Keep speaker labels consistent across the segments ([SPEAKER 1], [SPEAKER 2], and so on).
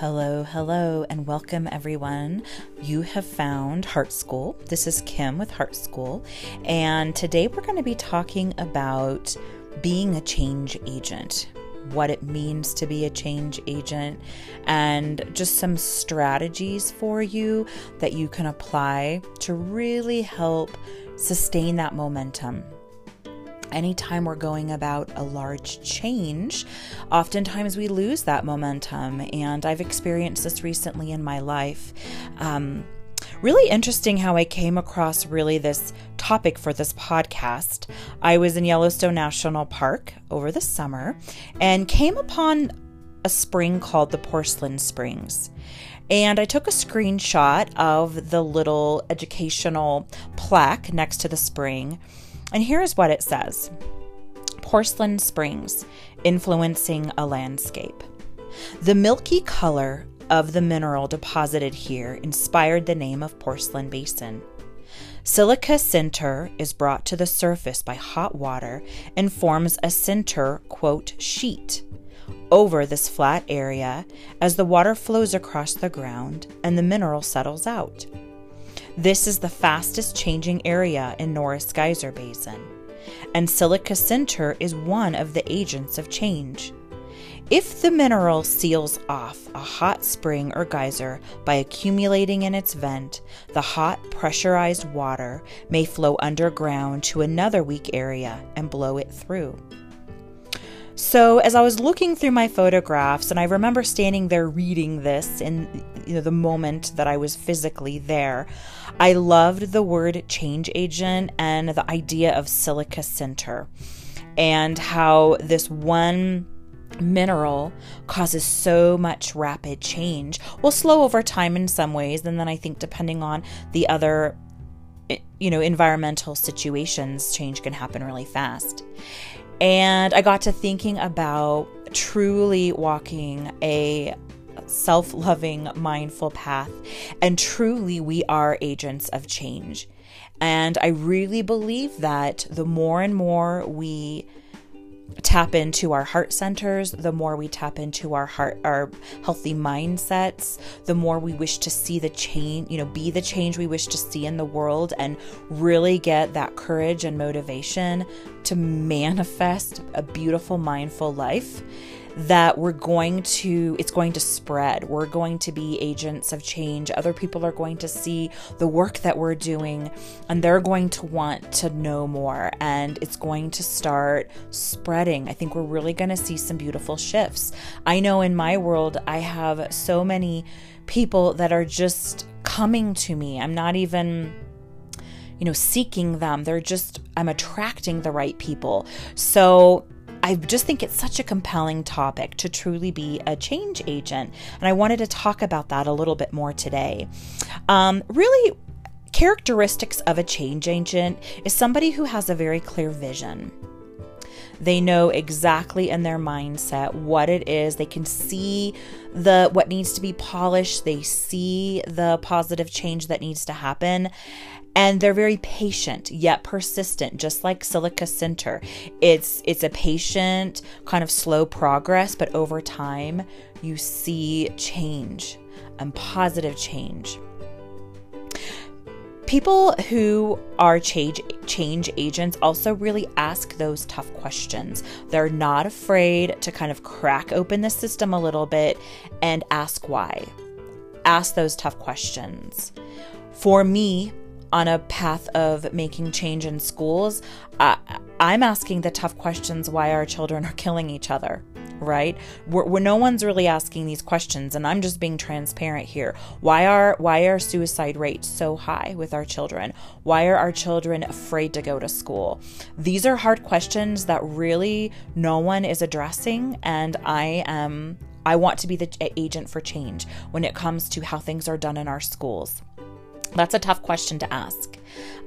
[SPEAKER 1] Hello, hello, and welcome everyone. You have found Heart School. This is Kim with Heart School, and today we're going to be talking about being a change agent, what it means to be a change agent, and just some strategies for you that you can apply to really help sustain that momentum anytime we're going about a large change, oftentimes we lose that momentum. And I've experienced this recently in my life. Um, really interesting how I came across really this topic for this podcast. I was in Yellowstone National Park over the summer and came upon a spring called the Porcelain Springs. And I took a screenshot of the little educational plaque next to the spring and here's what it says Porcelain Springs, influencing a landscape. The milky color of the mineral deposited here inspired the name of Porcelain Basin. Silica sinter is brought to the surface by hot water and forms a sinter, quote, sheet over this flat area as the water flows across the ground and the mineral settles out. This is the fastest changing area in Norris Geyser Basin, and silica sinter is one of the agents of change. If the mineral seals off a hot spring or geyser by accumulating in its vent, the hot pressurized water may flow underground to another weak area and blow it through. So as I was looking through my photographs, and I remember standing there reading this in you know, the moment that I was physically there, I loved the word change agent and the idea of silica sinter and how this one mineral causes so much rapid change. Will slow over time in some ways, and then I think depending on the other eh, you know environmental situations change can happen really fast and I got to thinking about truly walking a self loving, mindful path. And truly, we are agents of change. And I really believe that the more and more we tap into our heart centers, the more we tap into our heart our healthy mindsets, the more we wish to see the change, you know, be the change we wish to see in the world and really get that courage and motivation to manifest a beautiful mindful life that we're going to it's going to spread. We're going to be agents of change. Other people are going to see the work that we're doing and they're going to want to know more and it's going to start spreading. I think we're really going to see some beautiful shifts. I know in my world i have so many people that are just coming to me. I'm not even you know seeking them. They're just i'm attracting the right people. So I just think it's such a compelling topic to truly be a change agent. And I wanted to talk about that a little bit more today. Um, really, characteristics of a change agent is somebody who has a very clear vision. They know exactly in their mindset what it is. They can see the what needs to be polished. They see the positive change that needs to happen and they're very patient yet persistent just like silica sinter. It's it's a patient kind of slow progress but over time you see change and positive change. People who are change change agents also really ask those tough questions. They're not afraid to kind of crack open the system a little bit and ask why. Ask those tough questions. For me on a path of making change in schools, I'm asking the tough questions why our children are killing each other right? We're, we're, no one's really asking these questions and i'm just being transparent here. Why are why are suicide rates so high with our children? Why are our children afraid to go to school? These are hard questions that really no one is addressing and i am i want to be the agent for change when it comes to how things are done in our schools That's a tough question to ask.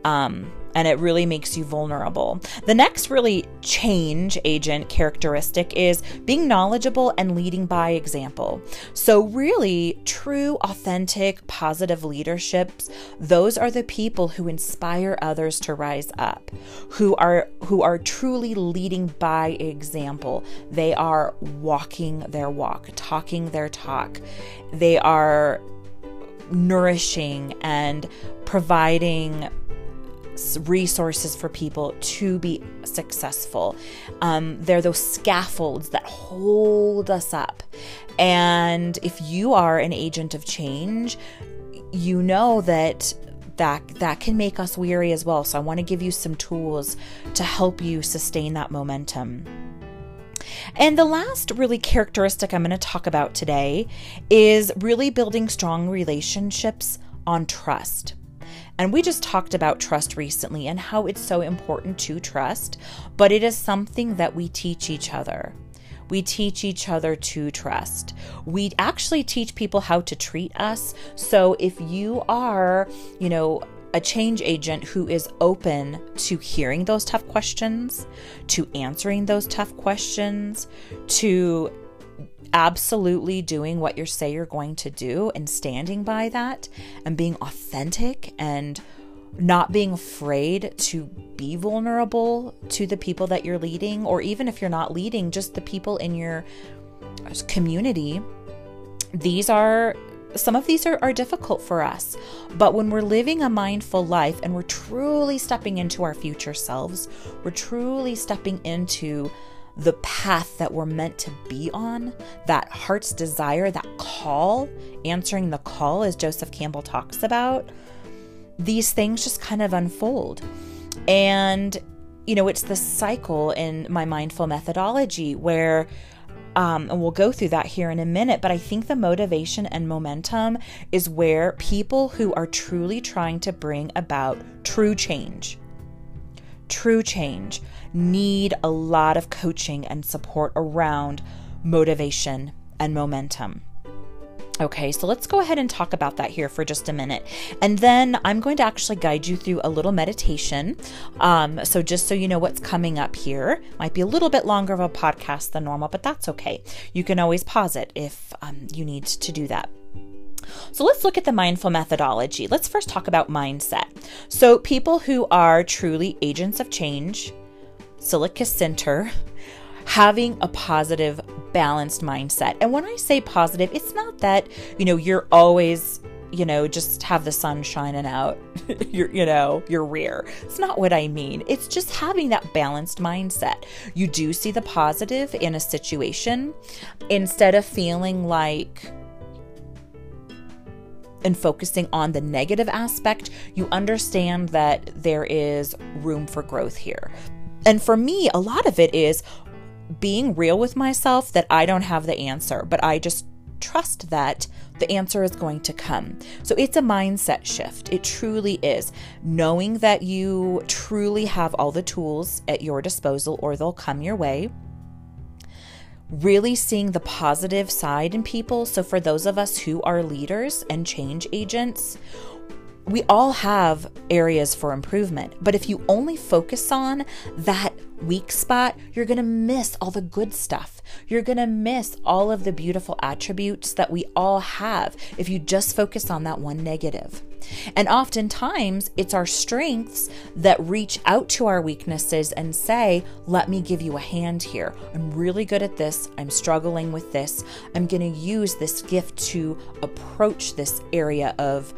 [SPEAKER 1] Um, and it really makes you vulnerable. The next really change agent characteristic is being knowledgeable and leading by example. So, really, true, authentic, positive leaderships, those are the people who inspire others to rise up, who are who are truly leading by example. They are walking their walk, talking their talk. They are nourishing and providing resources for people to be successful. Um, they're those scaffolds that hold us up. And if you are an agent of change, you know that that that can make us weary as well. So I want to give you some tools to help you sustain that momentum. And the last really characteristic I'm going to talk about today is really building strong relationships on trust. And we just talked about trust recently and how it's so important to trust, but it is something that we teach each other. We teach each other to trust. We actually teach people how to treat us. So if you are, you know, a change agent who is open to hearing those tough questions, to answering those tough questions, to absolutely doing what you say you're going to do and standing by that and being authentic and not being afraid to be vulnerable to the people that you're leading, or even if you're not leading, just the people in your community. These are some of these are, are difficult for us, but when we're living a mindful life and we're truly stepping into our future selves, we're truly stepping into the path that we're meant to be on, that heart's desire, that call, answering the call, as Joseph Campbell talks about, these things just kind of unfold. And, you know, it's the cycle in my mindful methodology where um, and we'll go through that here in a minute, but I think the motivation and momentum is where people who are truly trying to bring about true change, true change, need a lot of coaching and support around motivation and momentum. Okay, so let's go ahead and talk about that here for just a minute. And then I'm going to actually guide you through a little meditation. Um, so, just so you know what's coming up here, might be a little bit longer of a podcast than normal, but that's okay. You can always pause it if um, you need to do that. So let's look at the mindful methodology. Let's first talk about mindset. So, people who are truly agents of change, Silica Sinter, having a positive, balanced mindset. And when I say positive, it's not that, you know, you're always you know, just have the sun shining out your, you know, your rear. It's not what I mean. It's just having that balanced mindset. You do see the positive in a situation instead of feeling like and focusing on the negative aspect, you understand that there is room for growth here. And for me, a lot of it is being real with myself that I don't have the answer, but I just trust that the answer is going to come. So it's a mindset shift. It truly is. Knowing that you truly have all the tools at your disposal or they'll come your way. Really seeing the positive side in people. So, for those of us who are leaders and change agents, we all have areas for improvement, but if you only focus on that weak spot, you're going to miss all the good stuff. You're going to miss all of the beautiful attributes that we all have if you just focus on that one negative. And oftentimes, it's our strengths that reach out to our weaknesses and say, Let me give you a hand here. I'm really good at this. I'm struggling with this. I'm going to use this gift to approach this area of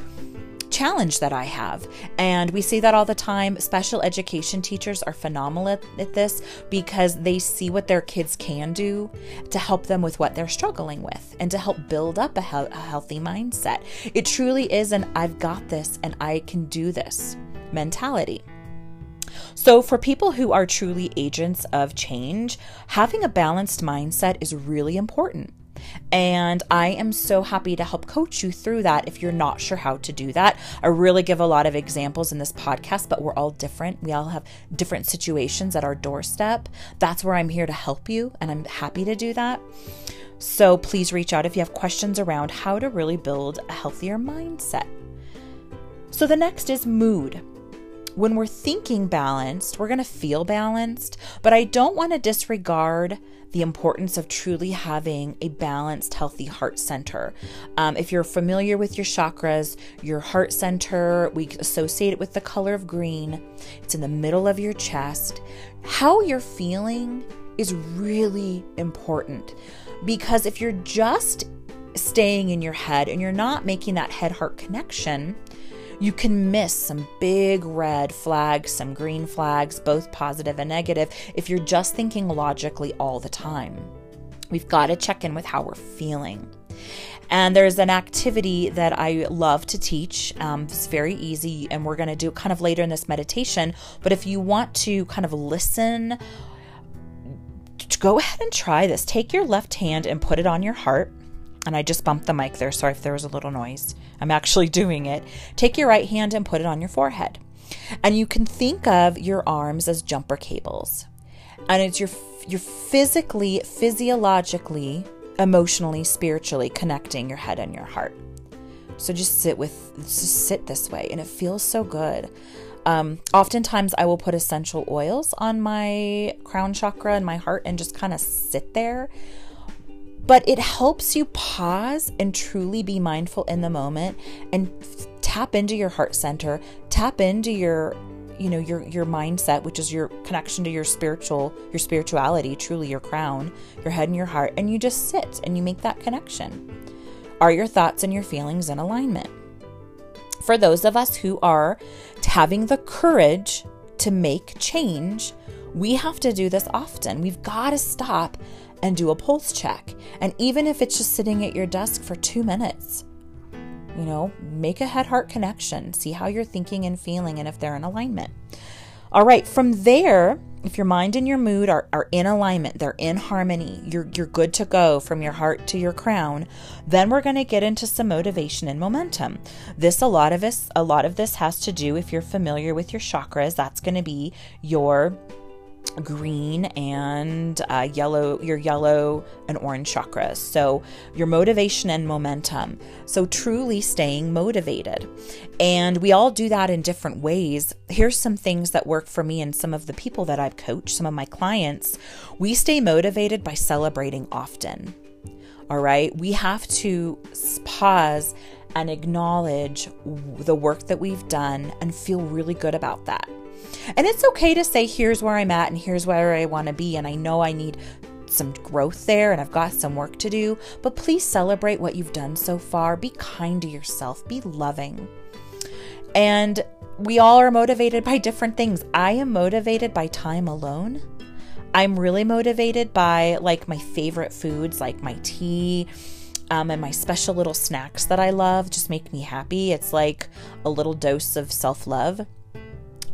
[SPEAKER 1] challenge that I have. And we see that all the time. Special education teachers are phenomenal at, at this because they see what their kids can do to help them with what they're struggling with and to help build up a, he- a healthy mindset. It truly is an I've got this and I can do this mentality. So, for people who are truly agents of change, having a balanced mindset is really important. And I am so happy to help coach you through that if you're not sure how to do that. I really give a lot of examples in this podcast, but we're all different. We all have different situations at our doorstep. That's where I'm here to help you, and I'm happy to do that. So please reach out if you have questions around how to really build a healthier mindset. So the next is mood. When we're thinking balanced, we're going to feel balanced, but I don't want to disregard the importance of truly having a balanced, healthy heart center. Um, if you're familiar with your chakras, your heart center, we associate it with the color of green. It's in the middle of your chest. How you're feeling is really important because if you're just staying in your head and you're not making that head heart connection, you can miss some big red flags, some green flags, both positive and negative, if you're just thinking logically all the time. We've got to check in with how we're feeling. And there's an activity that I love to teach. Um, it's very easy, and we're going to do it kind of later in this meditation. But if you want to kind of listen, go ahead and try this. Take your left hand and put it on your heart and I just bumped the mic there. Sorry if there was a little noise. I'm actually doing it. Take your right hand and put it on your forehead. And you can think of your arms as jumper cables. And it's your you're physically, physiologically, emotionally, spiritually connecting your head and your heart. So just sit with just sit this way and it feels so good. Um, oftentimes I will put essential oils on my crown chakra and my heart and just kind of sit there but it helps you pause and truly be mindful in the moment and tap into your heart center, tap into your you know your your mindset which is your connection to your spiritual your spirituality truly your crown your head and your heart and you just sit and you make that connection. Are your thoughts and your feelings in alignment? For those of us who are having the courage to make change we have to do this often. We've got to stop and do a pulse check. And even if it's just sitting at your desk for two minutes, you know, make a head heart connection, see how you're thinking and feeling, and if they're in alignment. All right, from there, if your mind and your mood are, are in alignment, they're in harmony, you're, you're good to go from your heart to your crown, then we're going to get into some motivation and momentum. This, a lot of this, a lot of this has to do, if you're familiar with your chakras, that's going to be your green and uh, yellow, your yellow and orange chakras. So, your motivation and momentum. So, truly staying motivated. And we all do that in different ways. Here's some things that work for me and some of the people that I've coached, some of my clients. We stay motivated by celebrating often. All right. We have to pause and acknowledge the work that we've done and feel really good about that. And it's okay to say, here's where I'm at and here's where I want to be. And I know I need some growth there and I've got some work to do, but please celebrate what you've done so far. Be kind to yourself, be loving. And we all are motivated by different things. I am motivated by time alone. I'm really motivated by like my favorite foods, like my tea. Um, and my special little snacks that I love just make me happy. It's like a little dose of self love.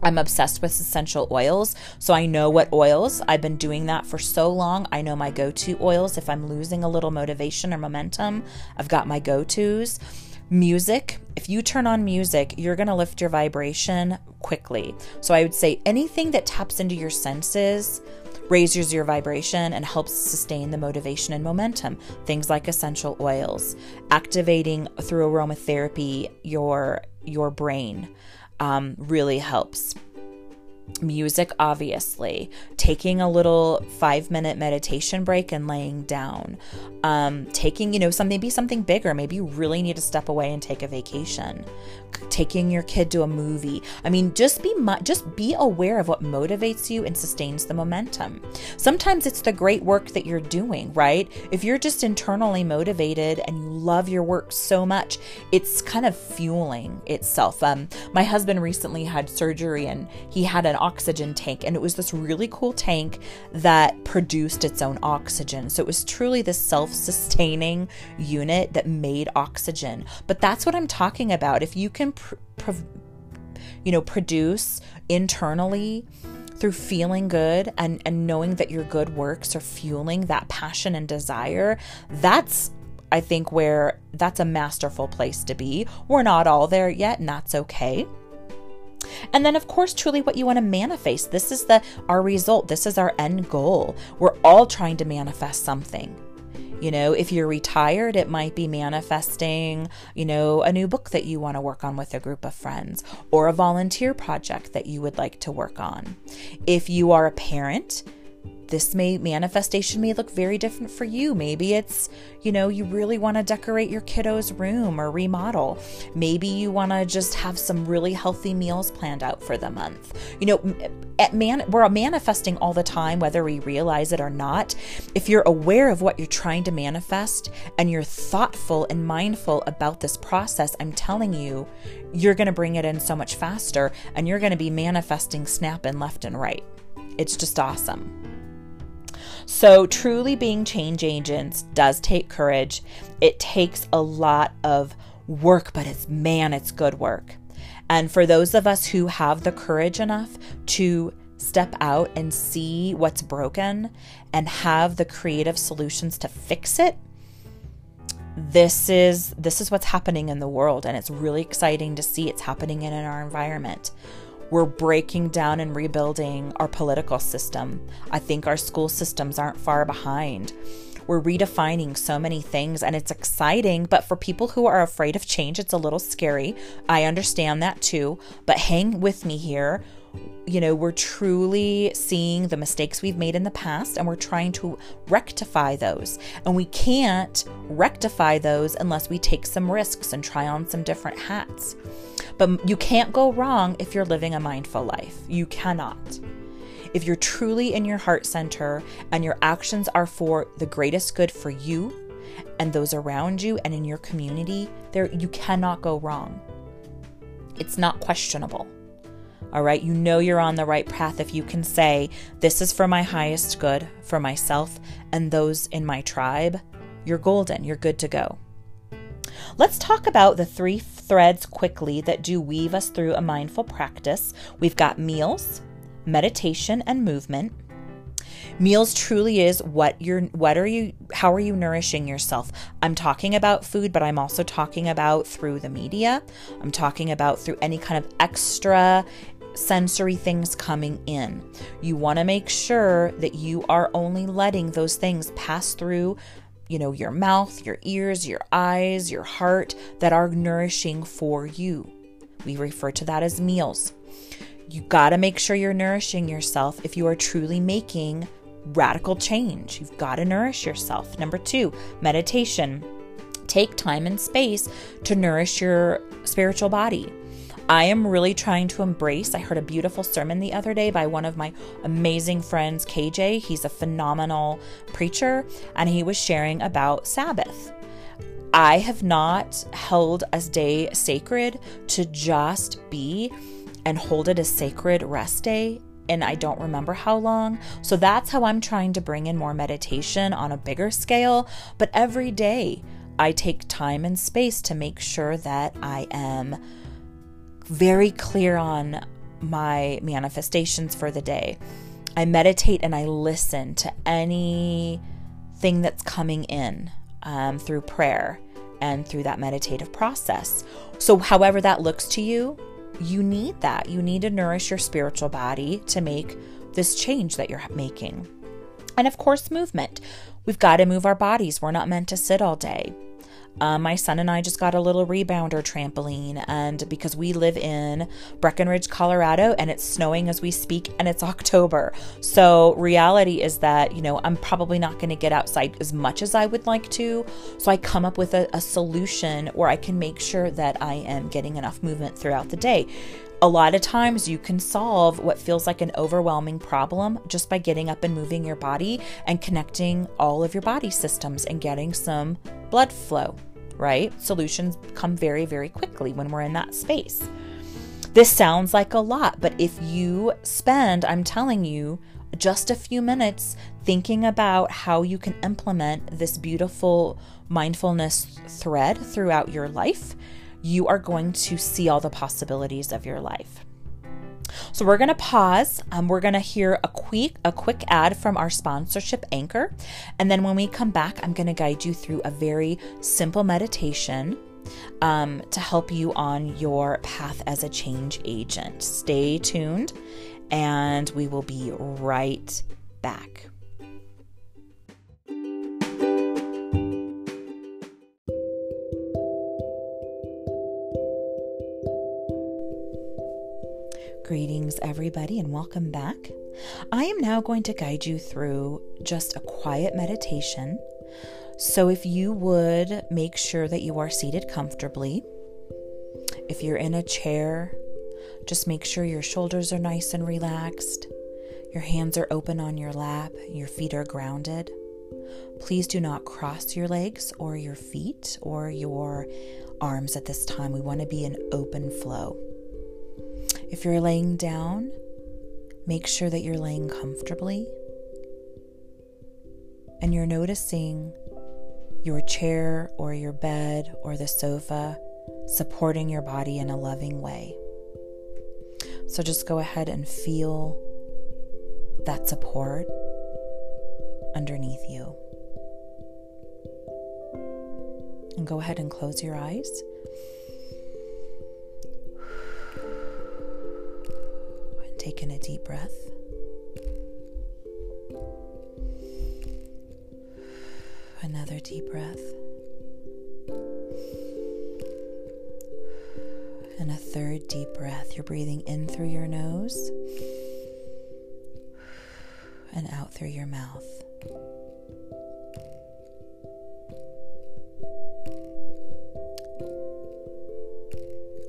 [SPEAKER 1] I'm obsessed with essential oils, so I know what oils. I've been doing that for so long. I know my go to oils. If I'm losing a little motivation or momentum, I've got my go tos. Music, if you turn on music, you're going to lift your vibration quickly. So I would say anything that taps into your senses raises your vibration and helps sustain the motivation and momentum. Things like essential oils, activating through aromatherapy your your brain um, really helps. Music, obviously, taking a little five minute meditation break and laying down, um, taking, you know, maybe something bigger. Maybe you really need to step away and take a vacation. Taking your kid to a movie. I mean, just be just be aware of what motivates you and sustains the momentum. Sometimes it's the great work that you're doing, right? If you're just internally motivated and you love your work so much, it's kind of fueling itself. Um, my husband recently had surgery and he had an oxygen tank, and it was this really cool tank that produced its own oxygen. So it was truly this self sustaining unit that made oxygen. But that's what I'm talking about. If you can, pr- pr- you know, produce internally through feeling good and, and knowing that your good works are fueling that passion and desire, that's I think where that's a masterful place to be. We're not all there yet, and that's okay. And then of course truly what you want to manifest. This is the our result. This is our end goal. We're all trying to manifest something. You know, if you're retired, it might be manifesting, you know, a new book that you want to work on with a group of friends or a volunteer project that you would like to work on. If you are a parent, this may manifestation may look very different for you. Maybe it's, you know, you really want to decorate your kiddo's room or remodel. Maybe you want to just have some really healthy meals planned out for the month. You know, at man we're manifesting all the time whether we realize it or not. If you're aware of what you're trying to manifest and you're thoughtful and mindful about this process, I'm telling you, you're going to bring it in so much faster and you're going to be manifesting snapping left and right. It's just awesome. So, truly being change agents does take courage. It takes a lot of work, but it's man, it's good work. And for those of us who have the courage enough to step out and see what's broken and have the creative solutions to fix it, this is this is what's happening in the world and it's really exciting to see it's happening in our environment we're breaking down and rebuilding our political system. I think our school systems aren't far behind. We're redefining so many things and it's exciting, but for people who are afraid of change, it's a little scary. I understand that too, but hang with me here. You know, we're truly seeing the mistakes we've made in the past and we're trying to rectify those. And we can't rectify those unless we take some risks and try on some different hats. But you can't go wrong if you're living a mindful life. You cannot. If you're truly in your heart center and your actions are for the greatest good for you and those around you and in your community, there you cannot go wrong. It's not questionable. All right, you know you're on the right path if you can say, This is for my highest good, for myself and those in my tribe. You're golden, you're good to go. Let's talk about the three threads quickly that do weave us through a mindful practice. We've got meals, meditation, and movement. Meals truly is what you're what are you how are you nourishing yourself? I'm talking about food, but I'm also talking about through the media. I'm talking about through any kind of extra sensory things coming in. You want to make sure that you are only letting those things pass through you know, your mouth, your ears, your eyes, your heart that are nourishing for you. We refer to that as meals. You got to make sure you're nourishing yourself if you are truly making radical change. You've got to nourish yourself. Number two, meditation. Take time and space to nourish your spiritual body. I am really trying to embrace. I heard a beautiful sermon the other day by one of my amazing friends, KJ. He's a phenomenal preacher, and he was sharing about Sabbath. I have not held a day sacred to just be and hold it as sacred rest day and I don't remember how long. So that's how I'm trying to bring in more meditation on a bigger scale. But every day I take time and space to make sure that I am very clear on my manifestations for the day. I meditate and I listen to anything that's coming in um, through prayer and through that meditative process. So, however that looks to you, you need that. You need to nourish your spiritual body to make this change that you're making. And of course, movement. We've got to move our bodies. We're not meant to sit all day. Um, my son and I just got a little rebounder trampoline, and because we live in Breckenridge, Colorado, and it's snowing as we speak, and it's October. So, reality is that, you know, I'm probably not going to get outside as much as I would like to. So, I come up with a, a solution where I can make sure that I am getting enough movement throughout the day. A lot of times you can solve what feels like an overwhelming problem just by getting up and moving your body and connecting all of your body systems and getting some blood flow right? Solutions come very, very quickly when we're in that space. This sounds like a lot, but if you spend, I'm telling you, just a few minutes thinking about how you can implement this beautiful mindfulness thread throughout your life, you are going to see all the possibilities of your life. So we're going to pause. Um, we're going to hear a quick a quick ad from our sponsorship Anchor, and then when we come back, I'm going to guide you through a very simple meditation um, to help you on your path as a change agent. Stay tuned, and we will be right back. Greetings, everybody, and welcome back. I am now going to guide you through just a quiet meditation. So, if you would make sure that you are seated comfortably, if you're in a chair, just make sure your shoulders are nice and relaxed, your hands are open on your lap, your feet are grounded. Please do not cross your legs or your feet or your arms at this time. We want to be in open flow. If you're laying down, make sure that you're laying comfortably and you're noticing your chair or your bed or the sofa supporting your body in a loving way. So just go ahead and feel that support underneath you. And go ahead and close your eyes. Take in a deep breath. Another deep breath. And a third deep breath. You're breathing in through your nose and out through your mouth.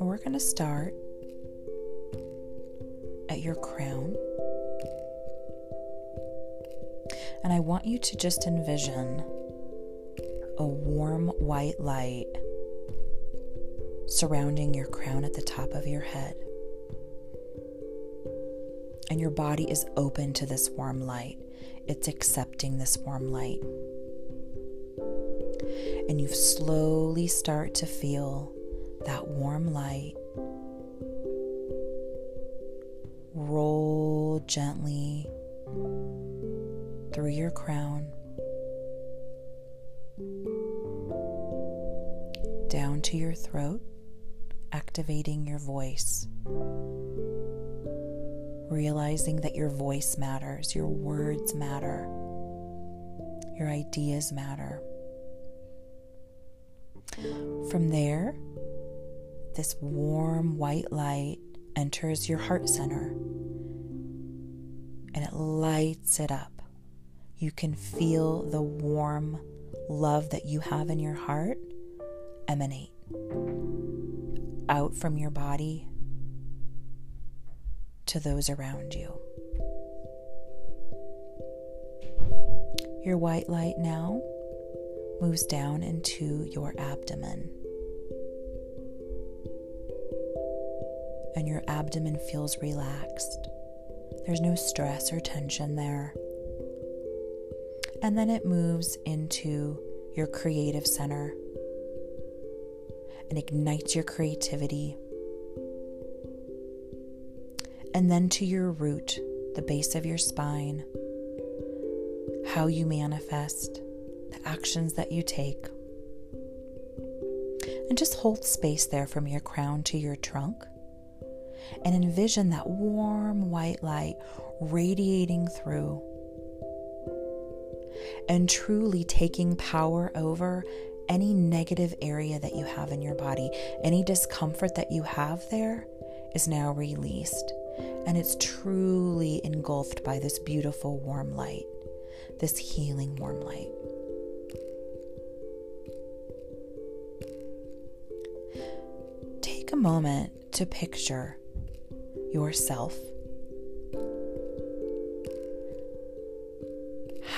[SPEAKER 1] We're going to start And I want you to just envision a warm white light surrounding your crown at the top of your head. And your body is open to this warm light, it's accepting this warm light. And you slowly start to feel that warm light roll gently through your crown, down to your throat, activating your voice. Realizing that your voice matters, your words matter, your ideas matter. From there, this warm white light enters your heart center and it lights it up. You can feel the warm love that you have in your heart emanate out from your body to those around you. Your white light now moves down into your abdomen. and your abdomen feels relaxed. There's no stress or tension there. And then it moves into your creative center and ignites your creativity. And then to your root, the base of your spine, how you manifest, the actions that you take. And just hold space there from your crown to your trunk and envision that warm white light radiating through and truly taking power over any negative area that you have in your body. Any discomfort that you have there is now released and it's truly engulfed by this beautiful warm light, this healing warm light. Take a moment to picture yourself.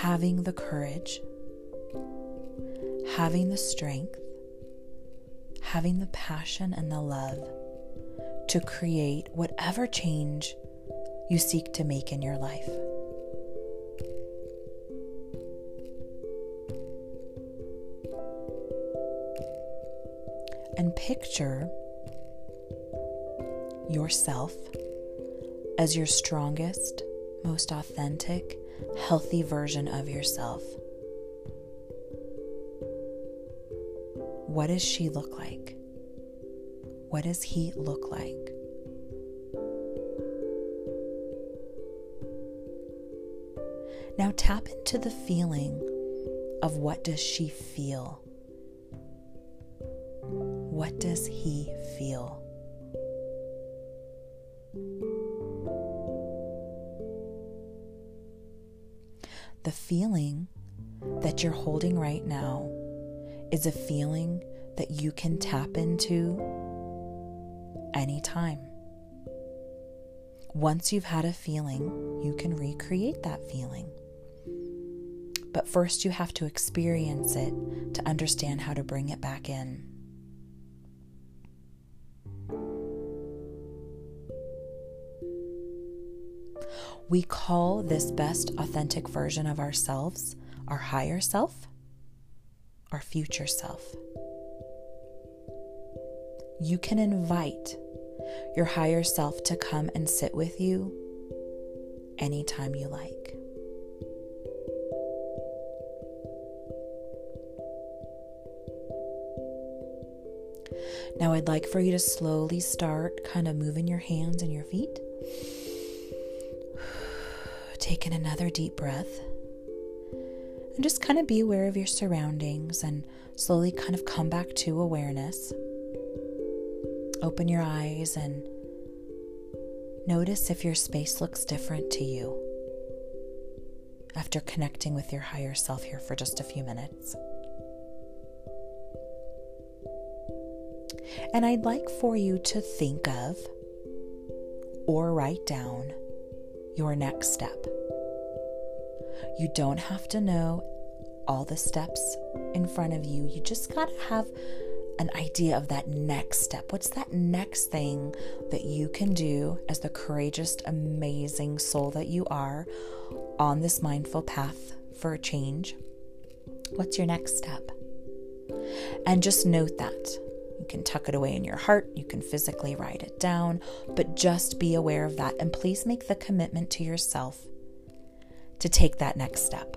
[SPEAKER 1] Having the courage, having the strength, having the passion and the love to create whatever change you seek to make in your life. And picture yourself as your strongest, most authentic, healthy version of yourself. What does she look like? What does he look like? Now tap into the feeling of what does she feel? What does he feel? The feeling that you're holding right now is a feeling that you can tap into anytime. Once you've had a feeling, you can recreate that feeling. But first, you have to experience it to understand how to bring it back in. We call this best authentic version of ourselves our higher self, our future self. You can invite your higher self to come and sit with you anytime you like. Now, I'd like for you to slowly start kind of moving your hands and your feet. Taking another deep breath. And just kind of be aware of your surroundings and slowly kind of come back to awareness. Open your eyes and notice if your space looks different to you after connecting with your higher self here for just a few minutes. And I'd like for you to think of or write down your next step. You don't have to know all the steps in front of you. You just got to have an idea of that next step. What's that next thing that you can do as the courageous, amazing soul that you are on this mindful path for a change? What's your next step? And just note that. You can tuck it away in your heart, you can physically write it down, but just be aware of that. And please make the commitment to yourself to take that next step.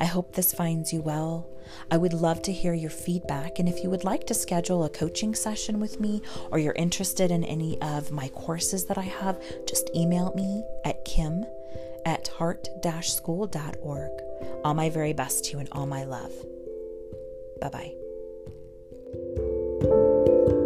[SPEAKER 1] I hope this finds you well. I would love to hear your feedback. And if you would like to schedule a coaching session with me or you're interested in any of my courses that I have, just email me at kim at heart school.org. All my very best to you and all my love. Bye bye thank you